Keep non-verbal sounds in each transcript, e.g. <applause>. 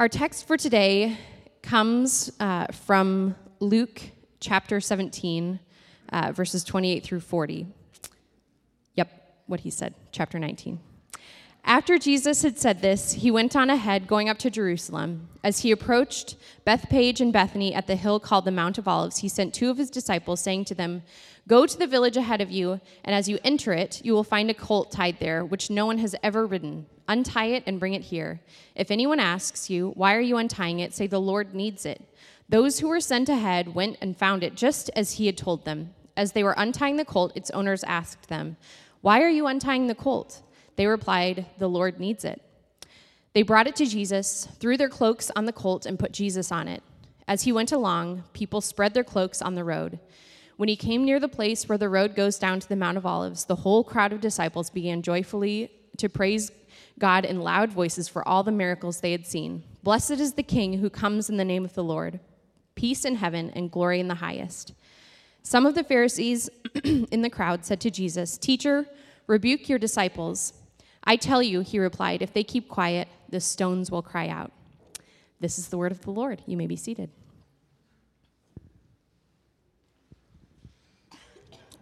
Our text for today comes uh, from Luke chapter 17, uh, verses 28 through 40. Yep, what he said, chapter 19. After Jesus had said this, he went on ahead, going up to Jerusalem. As he approached Bethphage and Bethany at the hill called the Mount of Olives, he sent two of his disciples, saying to them, Go to the village ahead of you, and as you enter it, you will find a colt tied there, which no one has ever ridden. Untie it and bring it here. If anyone asks you, Why are you untying it? say, The Lord needs it. Those who were sent ahead went and found it just as he had told them. As they were untying the colt, its owners asked them, Why are you untying the colt? They replied, The Lord needs it. They brought it to Jesus, threw their cloaks on the colt, and put Jesus on it. As he went along, people spread their cloaks on the road. When he came near the place where the road goes down to the Mount of Olives, the whole crowd of disciples began joyfully to praise God in loud voices for all the miracles they had seen. Blessed is the King who comes in the name of the Lord. Peace in heaven and glory in the highest. Some of the Pharisees <clears throat> in the crowd said to Jesus, Teacher, rebuke your disciples. I tell you, he replied, if they keep quiet, the stones will cry out. This is the word of the Lord. You may be seated.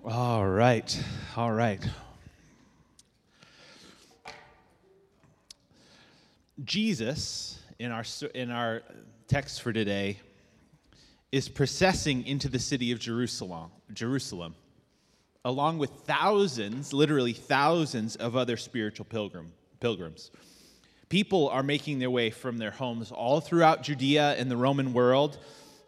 All right. All right. Jesus, in our, in our text for today, is processing into the city of Jerusalem, Jerusalem, along with thousands, literally thousands of other spiritual pilgrim, pilgrims. People are making their way from their homes all throughout Judea and the Roman world,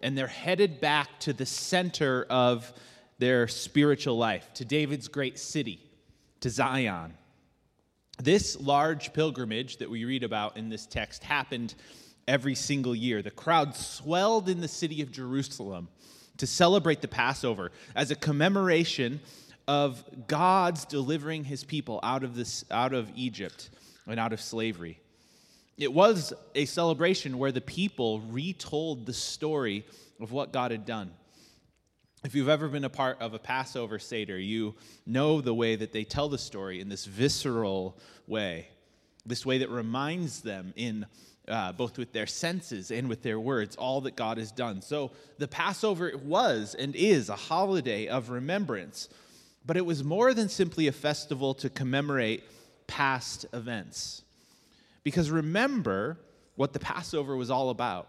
and they're headed back to the center of their spiritual life, to David's great city, to Zion. This large pilgrimage that we read about in this text happened every single year. The crowd swelled in the city of Jerusalem to celebrate the Passover as a commemoration of God's delivering his people out of, this, out of Egypt and out of slavery. It was a celebration where the people retold the story of what God had done. If you've ever been a part of a Passover Seder, you know the way that they tell the story in this visceral way, this way that reminds them in uh, both with their senses and with their words all that God has done. So the Passover was and is a holiday of remembrance, but it was more than simply a festival to commemorate past events. Because remember what the Passover was all about.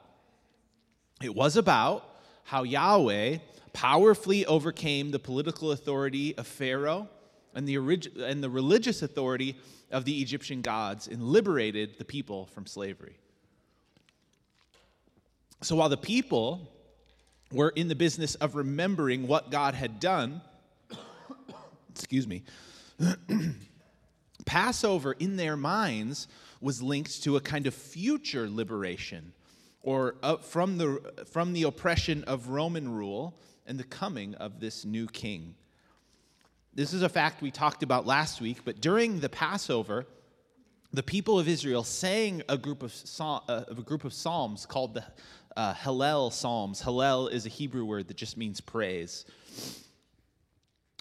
It was about how Yahweh powerfully overcame the political authority of Pharaoh and the, orig- and the religious authority of the Egyptian gods and liberated the people from slavery. So while the people were in the business of remembering what God had done, <coughs> excuse me, <coughs> Passover in their minds was linked to a kind of future liberation or uh, from, the, from the oppression of Roman rule and the coming of this new king. This is a fact we talked about last week, but during the Passover, the people of Israel sang a group of, uh, a group of psalms called the uh, Hallel Psalms. Hallel is a Hebrew word that just means praise.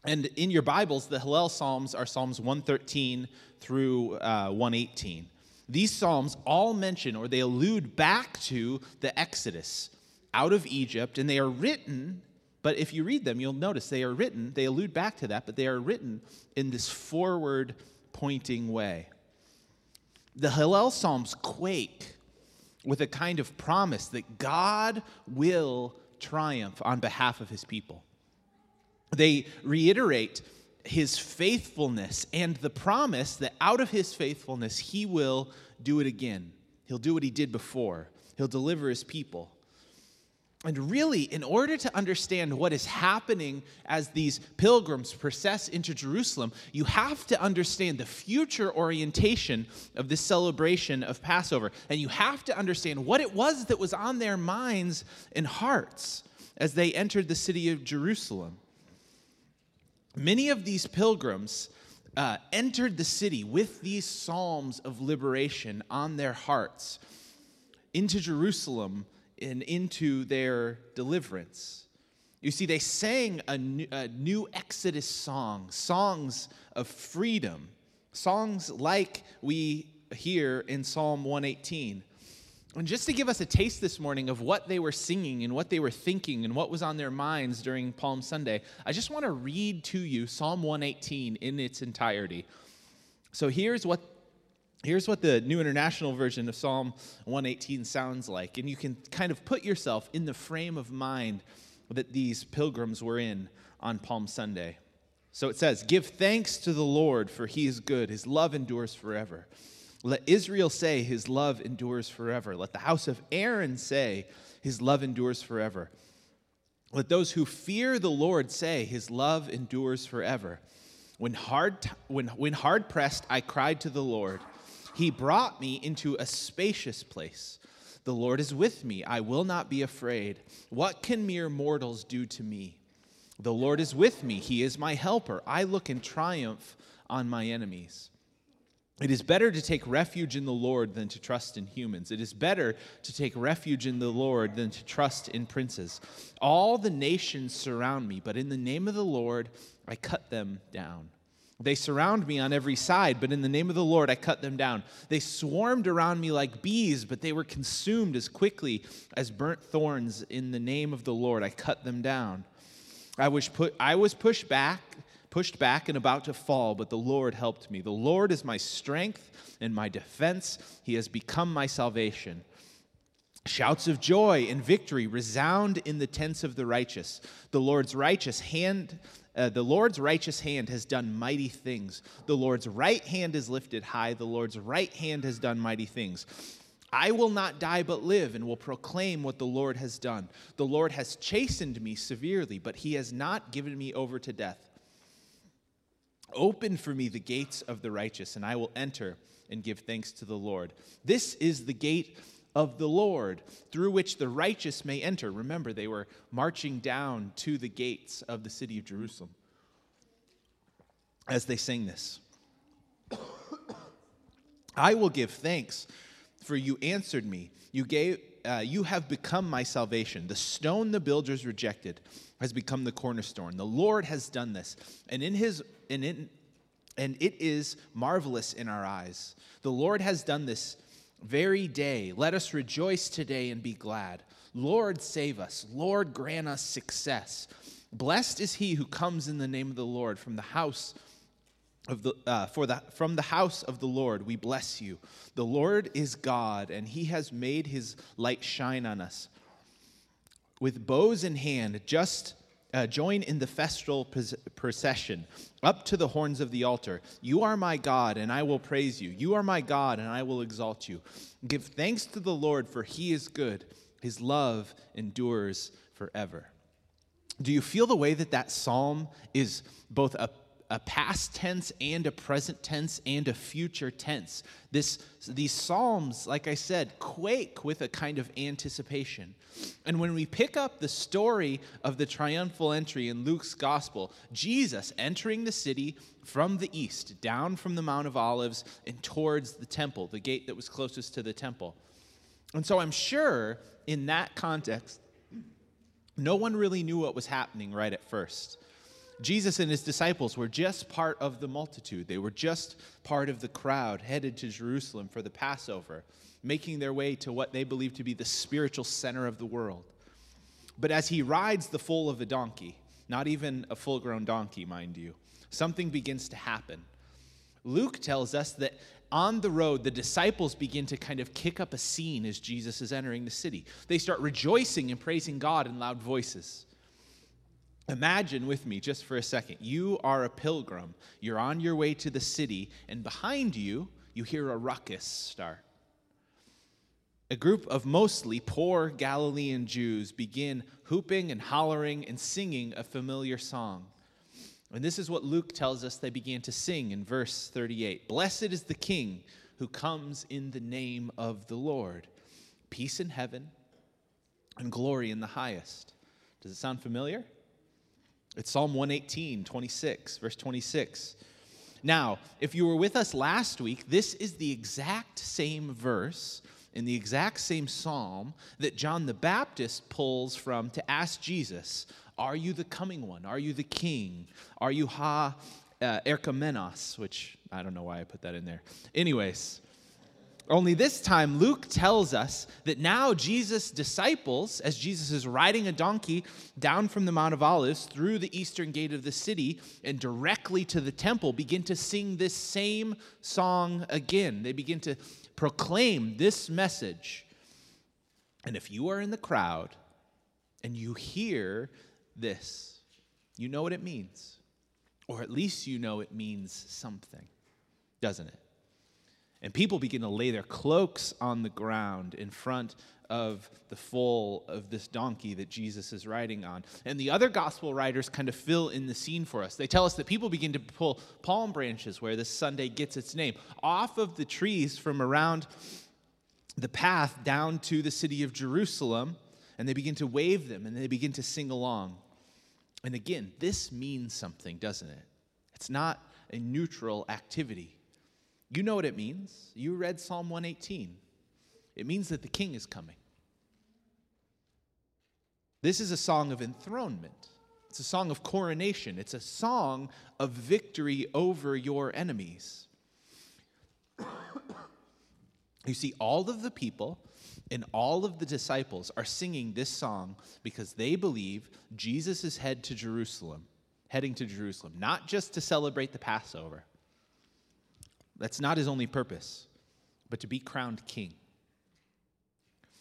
And in your Bibles, the Hallel Psalms are Psalms 113 through uh, 118. These Psalms all mention or they allude back to the Exodus out of Egypt, and they are written but if you read them, you'll notice they are written, they allude back to that, but they are written in this forward pointing way. The Hallel Psalms quake with a kind of promise that God will triumph on behalf of his people. They reiterate his faithfulness and the promise that out of his faithfulness, he will do it again. He'll do what he did before, he'll deliver his people. And really, in order to understand what is happening as these pilgrims process into Jerusalem, you have to understand the future orientation of this celebration of Passover. And you have to understand what it was that was on their minds and hearts as they entered the city of Jerusalem. Many of these pilgrims uh, entered the city with these psalms of liberation on their hearts into Jerusalem and into their deliverance. You see, they sang a new, a new, Exodus song, songs of freedom, songs like we hear in Psalm 118. And just to give us a taste this morning of what they were singing and what they were thinking and what was on their minds during Palm Sunday, I just want to read to you Psalm 118 in its entirety. So here's what Here's what the New International Version of Psalm 118 sounds like. And you can kind of put yourself in the frame of mind that these pilgrims were in on Palm Sunday. So it says, Give thanks to the Lord, for he is good. His love endures forever. Let Israel say, His love endures forever. Let the house of Aaron say, His love endures forever. Let those who fear the Lord say, His love endures forever. When hard, when, when hard pressed, I cried to the Lord. He brought me into a spacious place. The Lord is with me. I will not be afraid. What can mere mortals do to me? The Lord is with me. He is my helper. I look in triumph on my enemies. It is better to take refuge in the Lord than to trust in humans. It is better to take refuge in the Lord than to trust in princes. All the nations surround me, but in the name of the Lord I cut them down. They surround me on every side, but in the name of the Lord I cut them down. They swarmed around me like bees, but they were consumed as quickly as burnt thorns. In the name of the Lord I cut them down. I was, put, I was pushed back pushed back and about to fall, but the Lord helped me. The Lord is my strength and my defense. He has become my salvation. Shouts of joy and victory resound in the tents of the righteous. The Lord's righteous hand uh, the Lord's righteous hand has done mighty things. The Lord's right hand is lifted high. The Lord's right hand has done mighty things. I will not die but live and will proclaim what the Lord has done. The Lord has chastened me severely, but he has not given me over to death. Open for me the gates of the righteous, and I will enter and give thanks to the Lord. This is the gate of the Lord through which the righteous may enter. Remember, they were marching down to the gates of the city of Jerusalem as they sing this. I will give thanks, for you answered me. You gave. Uh, you have become my salvation. The stone the builders rejected has become the cornerstone. The Lord has done this, and in his and in and it is marvelous in our eyes. The Lord has done this very day. Let us rejoice today and be glad. Lord, save us. Lord, grant us success. Blessed is he who comes in the name of the Lord from the house of the, uh, for the, from the house of the Lord, we bless you. The Lord is God, and he has made his light shine on us. With bows in hand, just uh, join in the festal procession up to the horns of the altar. You are my God, and I will praise you. You are my God, and I will exalt you. Give thanks to the Lord, for he is good. His love endures forever. Do you feel the way that that psalm is both a a past tense and a present tense and a future tense. This, these Psalms, like I said, quake with a kind of anticipation. And when we pick up the story of the triumphal entry in Luke's gospel, Jesus entering the city from the east, down from the Mount of Olives, and towards the temple, the gate that was closest to the temple. And so I'm sure in that context, no one really knew what was happening right at first. Jesus and his disciples were just part of the multitude. They were just part of the crowd headed to Jerusalem for the Passover, making their way to what they believed to be the spiritual center of the world. But as he rides the foal of a donkey, not even a full grown donkey, mind you, something begins to happen. Luke tells us that on the road, the disciples begin to kind of kick up a scene as Jesus is entering the city. They start rejoicing and praising God in loud voices. Imagine with me just for a second. You are a pilgrim. You're on your way to the city, and behind you, you hear a ruckus start. A group of mostly poor Galilean Jews begin hooping and hollering and singing a familiar song. And this is what Luke tells us they began to sing in verse 38 Blessed is the King who comes in the name of the Lord. Peace in heaven and glory in the highest. Does it sound familiar? It's Psalm 118, 26, verse 26. Now, if you were with us last week, this is the exact same verse in the exact same psalm that John the Baptist pulls from to ask Jesus, Are you the coming one? Are you the king? Are you Ha uh, Erchomenos? Which I don't know why I put that in there. Anyways, Only this time, Luke tells us that now Jesus' disciples, as Jesus is riding a donkey down from the Mount of Olives through the eastern gate of the city and directly to the temple, begin to sing this same song again. They begin to proclaim this message. And if you are in the crowd and you hear this, you know what it means. Or at least you know it means something, doesn't it? And people begin to lay their cloaks on the ground in front of the foal of this donkey that Jesus is riding on. And the other gospel writers kind of fill in the scene for us. They tell us that people begin to pull palm branches, where this Sunday gets its name, off of the trees from around the path down to the city of Jerusalem, and they begin to wave them and they begin to sing along. And again, this means something, doesn't it? It's not a neutral activity. You know what it means. You read Psalm 118. It means that the king is coming. This is a song of enthronement. It's a song of coronation. It's a song of victory over your enemies. you see, all of the people and all of the disciples are singing this song because they believe Jesus is head to Jerusalem, heading to Jerusalem, not just to celebrate the Passover, that's not his only purpose, but to be crowned king,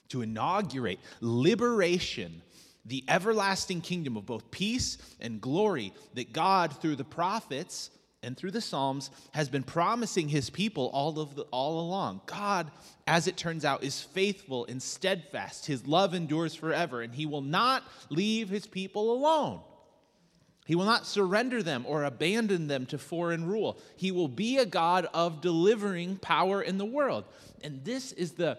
to inaugurate liberation, the everlasting kingdom of both peace and glory that God, through the prophets and through the Psalms, has been promising his people all, of the, all along. God, as it turns out, is faithful and steadfast. His love endures forever, and he will not leave his people alone. He will not surrender them or abandon them to foreign rule. He will be a God of delivering power in the world. And this is the,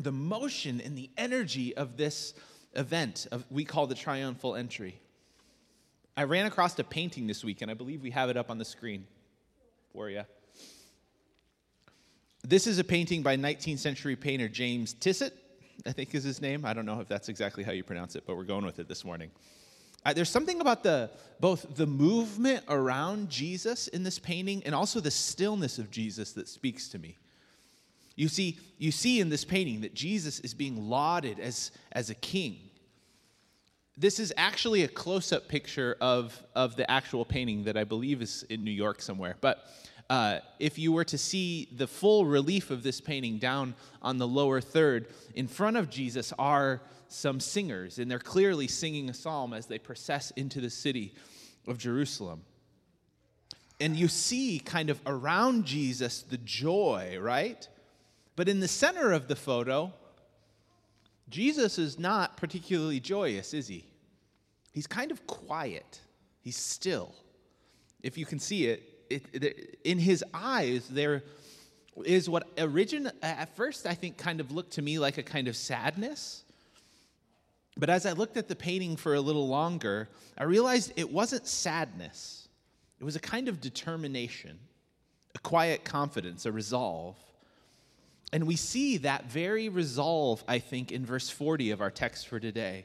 the motion and the energy of this event of, we call the triumphal entry. I ran across a painting this week, and I believe we have it up on the screen for you. This is a painting by 19th century painter James Tissot, I think is his name. I don't know if that's exactly how you pronounce it, but we're going with it this morning. There's something about the both the movement around Jesus in this painting and also the stillness of Jesus that speaks to me. You see, you see in this painting that Jesus is being lauded as, as a king. This is actually a close-up picture of, of the actual painting that I believe is in New York somewhere. But uh, if you were to see the full relief of this painting down on the lower third, in front of Jesus are some singers, and they're clearly singing a psalm as they process into the city of Jerusalem. And you see kind of around Jesus the joy, right? But in the center of the photo, Jesus is not particularly joyous, is he? He's kind of quiet. He's still. If you can see it, it, it in his eyes there is what origin at first I think kind of looked to me like a kind of sadness. But as I looked at the painting for a little longer, I realized it wasn't sadness. It was a kind of determination, a quiet confidence, a resolve. And we see that very resolve, I think, in verse 40 of our text for today.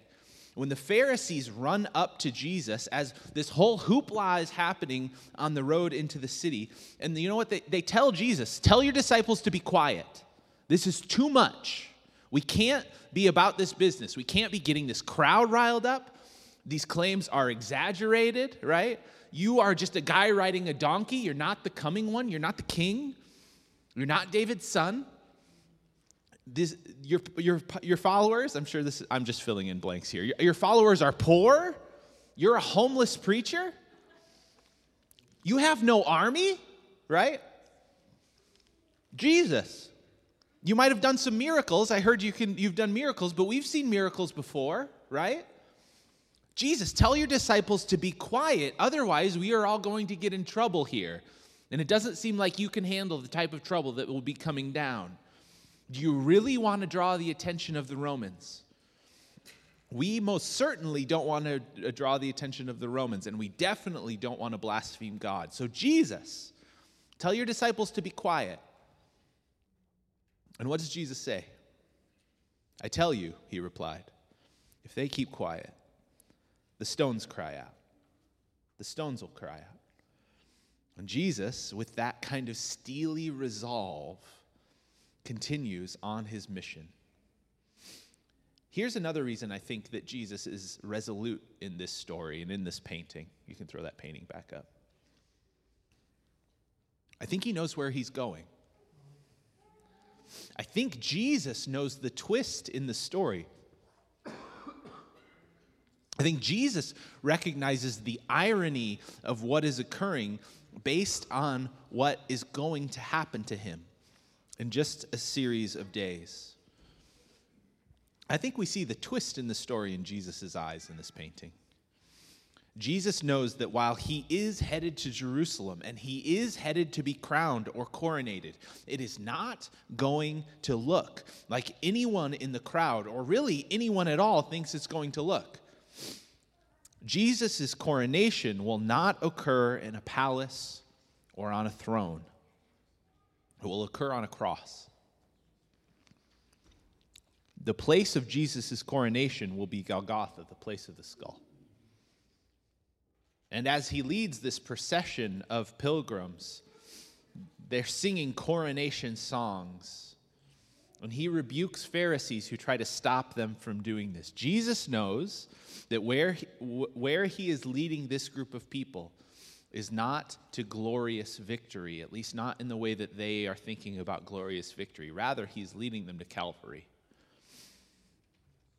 When the Pharisees run up to Jesus as this whole hoopla is happening on the road into the city, and you know what? They, they tell Jesus, Tell your disciples to be quiet. This is too much. We can't be about this business. We can't be getting this crowd riled up. These claims are exaggerated, right? You are just a guy riding a donkey. You're not the coming one. You're not the king. You're not David's son. This, your, your, your followers, I'm sure this, I'm just filling in blanks here. Your, your followers are poor. You're a homeless preacher. You have no army, right? Jesus, you might have done some miracles. I heard you can you've done miracles, but we've seen miracles before, right? Jesus, tell your disciples to be quiet, otherwise we are all going to get in trouble here. And it doesn't seem like you can handle the type of trouble that will be coming down. Do you really want to draw the attention of the Romans? We most certainly don't want to uh, draw the attention of the Romans, and we definitely don't want to blaspheme God. So, Jesus, tell your disciples to be quiet. And what does Jesus say? I tell you, he replied, if they keep quiet, the stones cry out. The stones will cry out. And Jesus, with that kind of steely resolve, continues on his mission. Here's another reason I think that Jesus is resolute in this story and in this painting. You can throw that painting back up. I think he knows where he's going. I think Jesus knows the twist in the story. I think Jesus recognizes the irony of what is occurring based on what is going to happen to him in just a series of days. I think we see the twist in the story in Jesus' eyes in this painting. Jesus knows that while he is headed to Jerusalem and he is headed to be crowned or coronated, it is not going to look like anyone in the crowd, or really anyone at all, thinks it's going to look. Jesus' coronation will not occur in a palace or on a throne, it will occur on a cross. The place of Jesus' coronation will be Golgotha, the place of the skull. And as he leads this procession of pilgrims, they're singing coronation songs. And he rebukes Pharisees who try to stop them from doing this. Jesus knows that where he, where he is leading this group of people is not to glorious victory, at least not in the way that they are thinking about glorious victory. Rather, he's leading them to Calvary.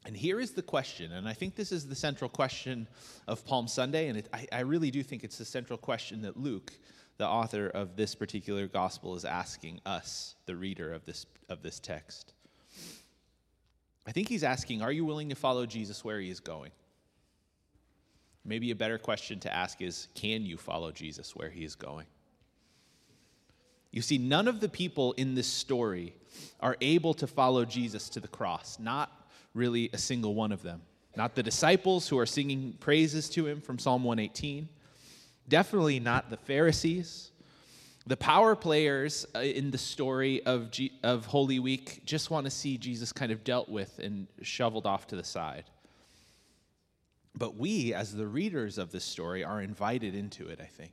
And here is the question, and I think this is the central question of Palm Sunday, and it, I, I, really do think it's the central question that Luke, the author of this particular gospel, is asking us, the reader of this, of this text. I think he's asking, Are you willing to follow Jesus where he is going? Maybe a better question to ask is, Can you follow Jesus where he is going? You see, none of the people in this story are able to follow Jesus to the cross, not really a single one of them. Not the disciples who are singing praises to him from Psalm 118. Definitely not the Pharisees. The power players uh, in the story of, G- of Holy Week just want to see Jesus kind of dealt with and shoveled off to the side. But we, as the readers of this story, are invited into it, I think.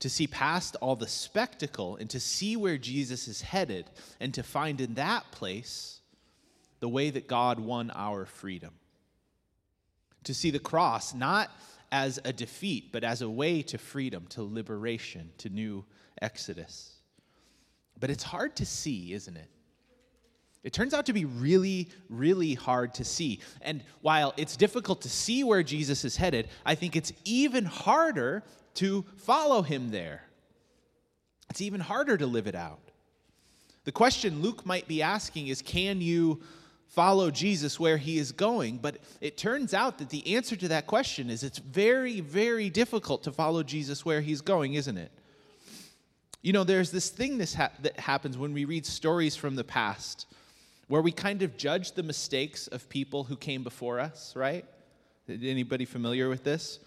To see past all the spectacle and to see where Jesus is headed and to find in that place the way that God won our freedom. To see the cross not as a defeat, but as a way to freedom, to liberation, to new exodus. But it's hard to see, isn't it? It turns out to be really, really hard to see. And while it's difficult to see where Jesus is headed, I think it's even harder to follow him there. It's even harder to live it out. The question Luke might be asking is can you follow Jesus where he is going. But it turns out that the answer to that question is it's very, very difficult to follow Jesus where he's going, isn't it? You know, there's this thing this ha- that happens when we read stories from the past where we kind of judge the mistakes of people who came before us, right? Anybody familiar with this?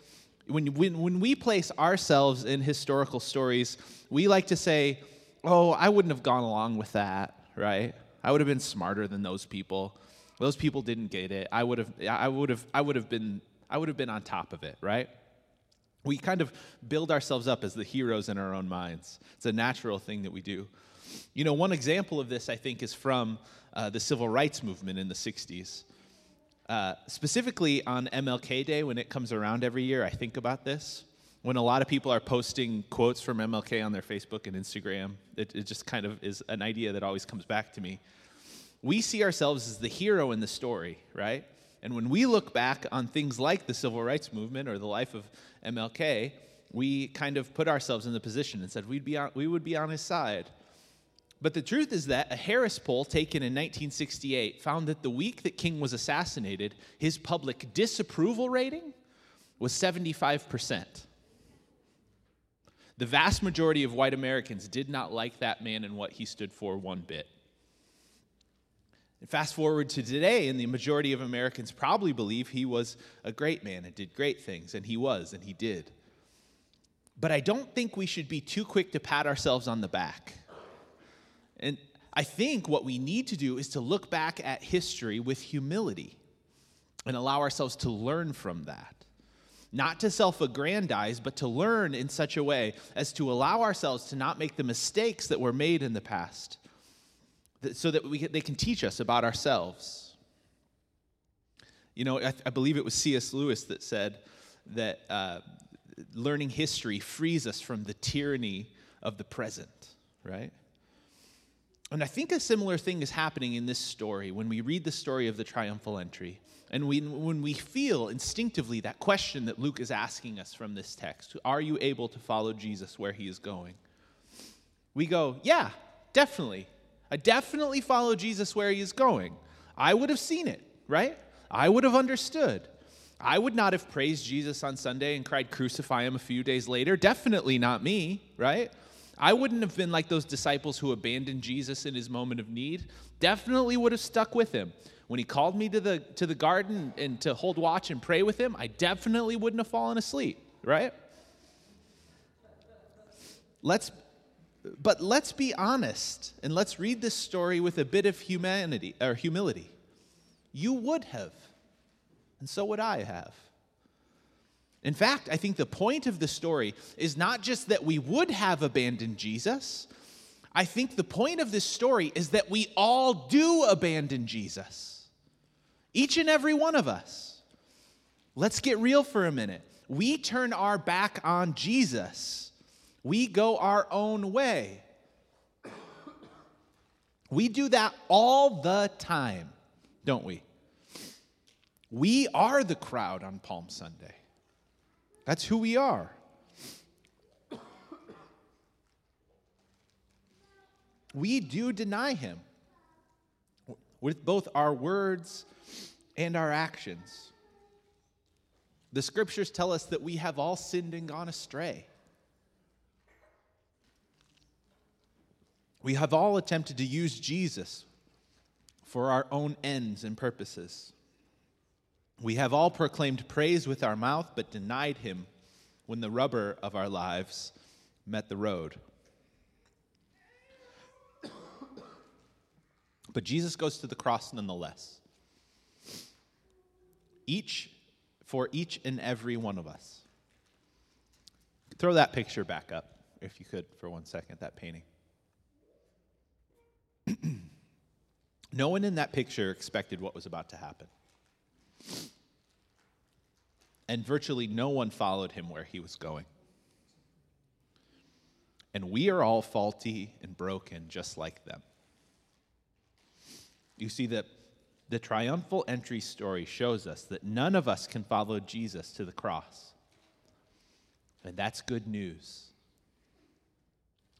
When, when, when we place ourselves in historical stories, we like to say, oh, I wouldn't have gone along with that, right? I would have been smarter than those people. Those people didn't get it. I would have I would have I would have been I would have been on top of it, right? We kind of build ourselves up as the heroes in our own minds. It's a natural thing that we do. You know, one example of this, I think, is from uh, the civil rights movement in the 60s. Uh, specifically on MLK Day, when it comes around every year, I think about this when a lot of people are posting quotes from MLK on their Facebook and Instagram, it, it, just kind of is an idea that always comes back to me. We see ourselves as the hero in the story, right? And when we look back on things like the civil rights movement or the life of MLK, we kind of put ourselves in the position and said we'd be on, we would be on his side. But the truth is that a Harris poll taken in 1968 found that the week that King was assassinated, his public disapproval rating was 75%. The vast majority of white Americans did not like that man and what he stood for one bit. And fast forward to today, and the majority of Americans probably believe he was a great man and did great things, and he was, and he did. But I don't think we should be too quick to pat ourselves on the back. And I think what we need to do is to look back at history with humility and allow ourselves to learn from that not to self aggrandize, but to learn in such a way as to allow ourselves to not make the mistakes that were made in the past, so that we they can teach us about ourselves. You know, I, I believe it was C.S. Lewis that said that uh, learning history frees us from the tyranny of the present, right? And I think a similar thing is happening in this story when we read the story of the triumphal entry. And we, when we feel instinctively that question that Luke is asking us from this text Are you able to follow Jesus where he is going? We go, Yeah, definitely. I definitely follow Jesus where he is going. I would have seen it, right? I would have understood. I would not have praised Jesus on Sunday and cried, Crucify him a few days later. Definitely not me, right? I wouldn't have been like those disciples who abandoned Jesus in his moment of need. Definitely would have stuck with him. When he called me to the, to the garden and to hold watch and pray with him, I definitely wouldn't have fallen asleep, right? Let's, but let's be honest and let's read this story with a bit of humanity or humility. You would have, and so would I have. In fact, I think the point of the story is not just that we would have abandoned Jesus. I think the point of this story is that we all do abandon Jesus. Each and every one of us. Let's get real for a minute. We turn our back on Jesus, we go our own way. We do that all the time, don't we? We are the crowd on Palm Sunday. That's who we are. We do deny him with both our words and our actions. The scriptures tell us that we have all sinned and gone astray. We have all attempted to use Jesus for our own ends and purposes. We have all proclaimed praise with our mouth, but denied him when the rubber of our lives met the road. But Jesus goes to the cross nonetheless. Each, for each and every one of us. Throw that picture back up, if you could, for one second, that painting. <clears throat> no one in that picture expected what was about to happen. And virtually no one followed him where he was going. And we are all faulty and broken just like them. You see that the triumphal entry story shows us that none of us can follow Jesus to the cross. And that's good news.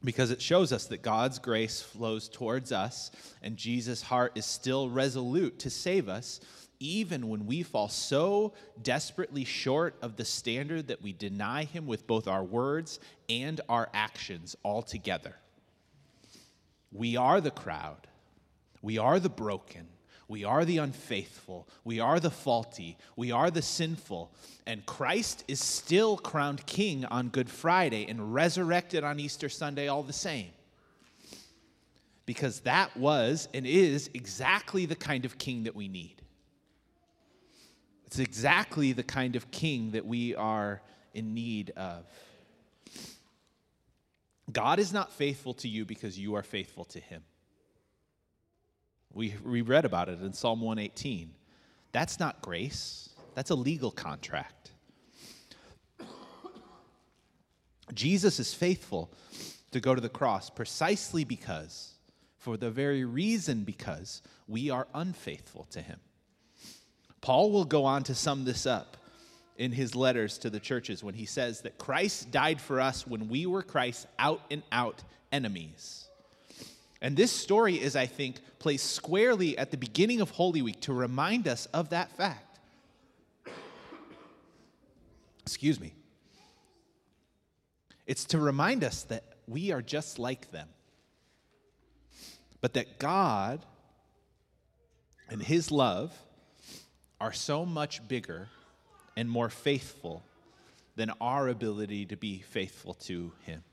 Because it shows us that God's grace flows towards us, and Jesus' heart is still resolute to save us, even when we fall so desperately short of the standard that we deny Him with both our words and our actions altogether. We are the crowd, we are the broken. We are the unfaithful. We are the faulty. We are the sinful. And Christ is still crowned king on Good Friday and resurrected on Easter Sunday all the same. Because that was and is exactly the kind of king that we need. It's exactly the kind of king that we are in need of. God is not faithful to you because you are faithful to him. We, we read about it in Psalm 118. That's not grace, that's a legal contract. Jesus is faithful to go to the cross precisely because, for the very reason because, we are unfaithful to him. Paul will go on to sum this up in his letters to the churches when he says that Christ died for us when we were Christ's out and out enemies. And this story is, I think, placed squarely at the beginning of Holy Week to remind us of that fact. Excuse me. It's to remind us that we are just like them, but that God and His love are so much bigger and more faithful than our ability to be faithful to Him.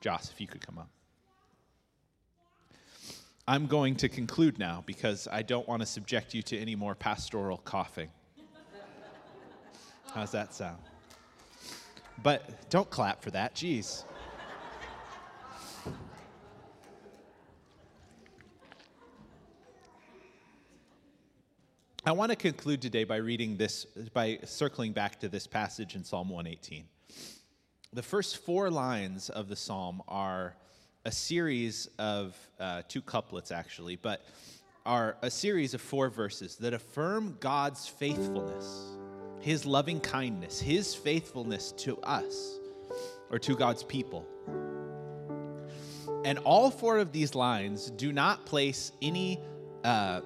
Joss, if you could come up. I'm going to conclude now because I don't want to subject you to any more pastoral coughing. How's that sound? But don't clap for that, jeez. I want to conclude today by reading this, by circling back to this passage in Psalm 118. The first four lines of the psalm are a series of uh, two couplets, actually, but are a series of four verses that affirm God's faithfulness, His loving kindness, His faithfulness to us, or to God's people. And all four of these lines do not place any. Uh,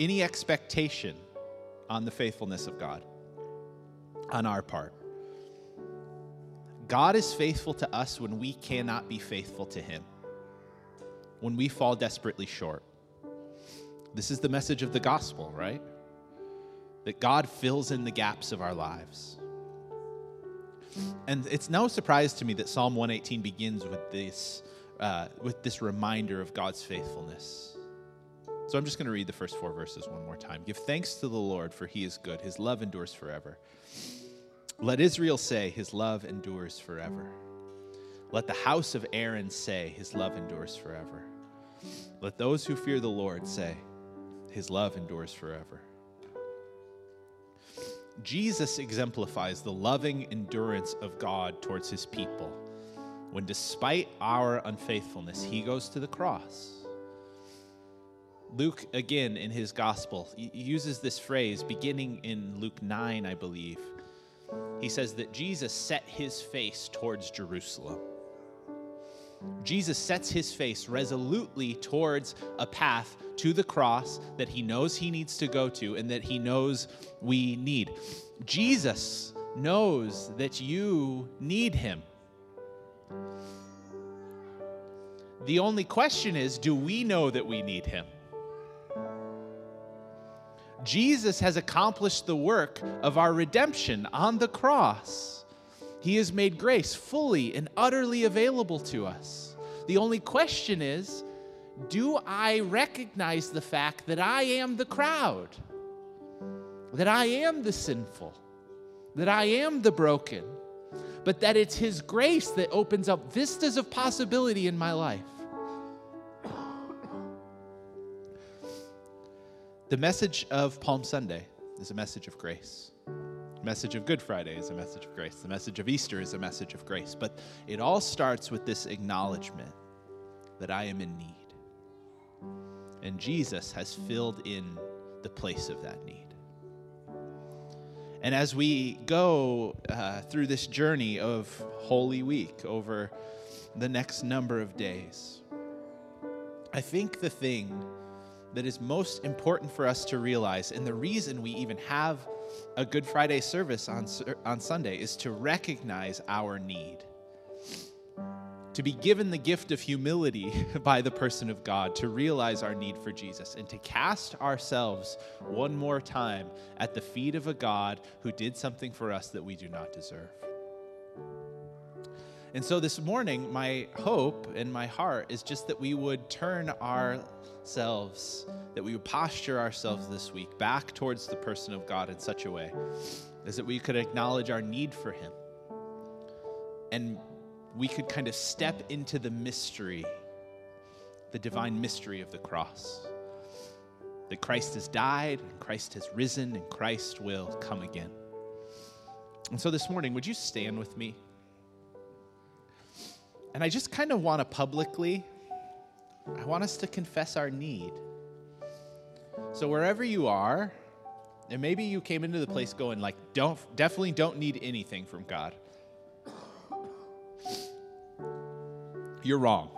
any expectation on the faithfulness of God on our part. God is faithful to us when we cannot be faithful to Him, when we fall desperately short. This is the message of the gospel, right? That God fills in the gaps of our lives. And it's no surprise to me that Psalm 118 begins with this, uh, with this reminder of God's faithfulness. So I'm just going to read the first four verses one more time. Give thanks to the Lord, for he is good. His love endures forever. Let Israel say, His love endures forever. Let the house of Aaron say, His love endures forever. Let those who fear the Lord say, His love endures forever. Jesus exemplifies the loving endurance of God towards his people when, despite our unfaithfulness, he goes to the cross. Luke, again, in his gospel, uses this phrase beginning in Luke 9, I believe. He says that Jesus set his face towards Jerusalem. Jesus sets his face resolutely towards a path to the cross that he knows he needs to go to and that he knows we need. Jesus knows that you need him. The only question is do we know that we need him? Jesus has accomplished the work of our redemption on the cross. He has made grace fully and utterly available to us. The only question is do I recognize the fact that I am the crowd? That I am the sinful? That I am the broken? But that it's His grace that opens up vistas of possibility in my life. The message of Palm Sunday is a message of grace. The message of Good Friday is a message of grace. The message of Easter is a message of grace. But it all starts with this acknowledgement that I am in need. And Jesus has filled in the place of that need. And as we go uh, through this journey of Holy Week over the next number of days, I think the thing that is most important for us to realize, and the reason we even have a Good Friday service on, on Sunday, is to recognize our need. To be given the gift of humility <laughs> by the person of God, to realize our need for Jesus, and to cast ourselves one more time at the feet of a God who did something for us that we do not deserve. And so this morning, my hope and my heart is just that we would turn ourselves, that we would posture ourselves this week back towards the person of God in such a way as that we could acknowledge our need for Him. And we could kind of step into the mystery, the divine mystery of the cross. That Christ has died, and Christ has risen, and Christ will come again. And so this morning, would you stand with me? And I just kind of want to publicly, I want us to confess our need. So wherever you are, and maybe you came into the place going like, don't definitely don't need anything from God. You're wrong.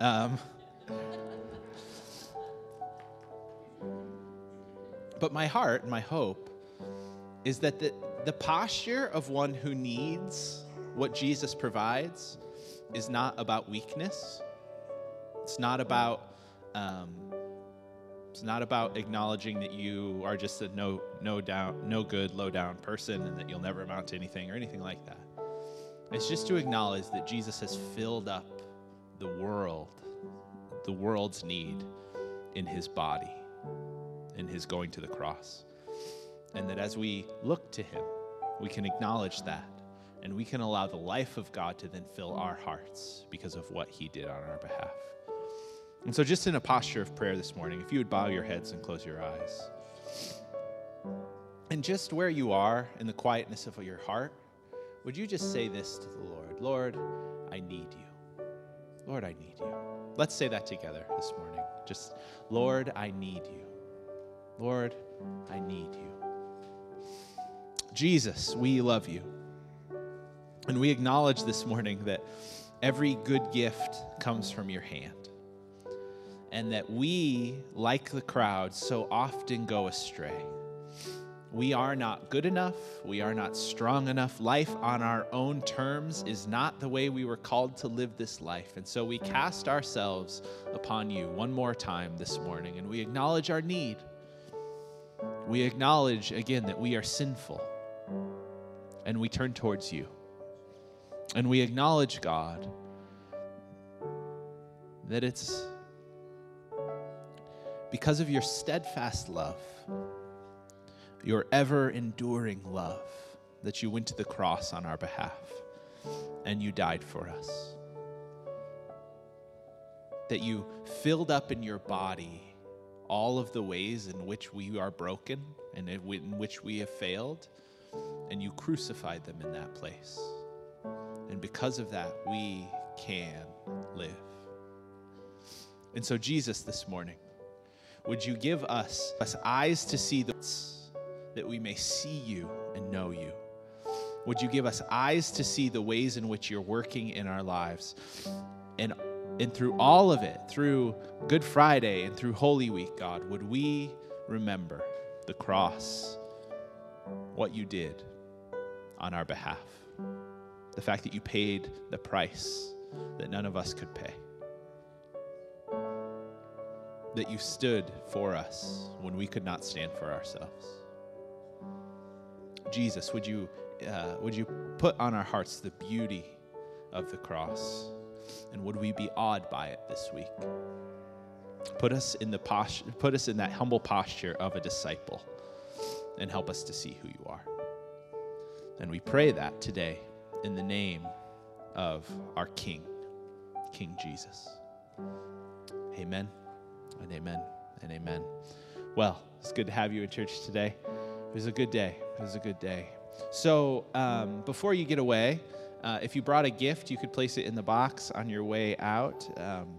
Um, but my heart, my hope, is that the, the posture of one who needs what Jesus provides is not about weakness. It's not about um, it's not about acknowledging that you are just a no no down no good low down person and that you'll never amount to anything or anything like that. It's just to acknowledge that Jesus has filled up the world, the world's need in his body, in his going to the cross. And that as we look to him, we can acknowledge that and we can allow the life of God to then fill our hearts because of what He did on our behalf. And so, just in a posture of prayer this morning, if you would bow your heads and close your eyes. And just where you are in the quietness of your heart, would you just say this to the Lord Lord, I need you. Lord, I need you. Let's say that together this morning. Just, Lord, I need you. Lord, I need you. Jesus, we love you. And we acknowledge this morning that every good gift comes from your hand. And that we, like the crowd, so often go astray. We are not good enough. We are not strong enough. Life on our own terms is not the way we were called to live this life. And so we cast ourselves upon you one more time this morning and we acknowledge our need. We acknowledge again that we are sinful and we turn towards you. And we acknowledge, God, that it's because of your steadfast love your ever enduring love, that you went to the cross on our behalf and you died for us. That you filled up in your body all of the ways in which we are broken and in which we have failed, and you crucified them in that place. And because of that, we can live. And so, Jesus, this morning, would you give us, us eyes to see the that we may see you and know you. Would you give us eyes to see the ways in which you're working in our lives? And, and through all of it, through Good Friday and through Holy Week, God, would we remember the cross, what you did on our behalf, the fact that you paid the price that none of us could pay, that you stood for us when we could not stand for ourselves. Jesus, would you, uh, would you put on our hearts the beauty of the cross? And would we be awed by it this week? Put us in the posture, put us in that humble posture of a disciple and help us to see who you are. And we pray that today in the name of our King, King Jesus. Amen and amen and amen. Well, it's good to have you in church today. It was a good day. It was a good day. So um, before you get away, uh, if you brought a gift, you could place it in the box on your way out. Um,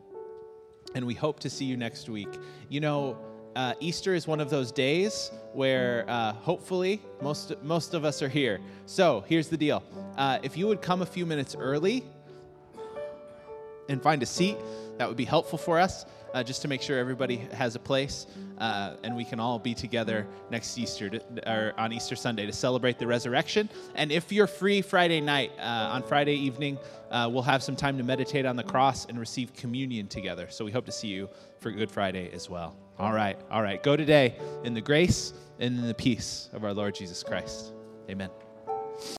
and we hope to see you next week. You know, uh, Easter is one of those days where uh, hopefully most most of us are here. So here's the deal: uh, if you would come a few minutes early and find a seat, that would be helpful for us uh, just to make sure everybody has a place uh, and we can all be together next Easter to, or on Easter Sunday to celebrate the resurrection. And if you're free Friday night, uh, on Friday evening, we'll have some time to meditate on the cross and receive communion together. So we hope to see you for Good Friday as well. All right, all right. Go today in the grace and in the peace of our Lord Jesus Christ. Amen.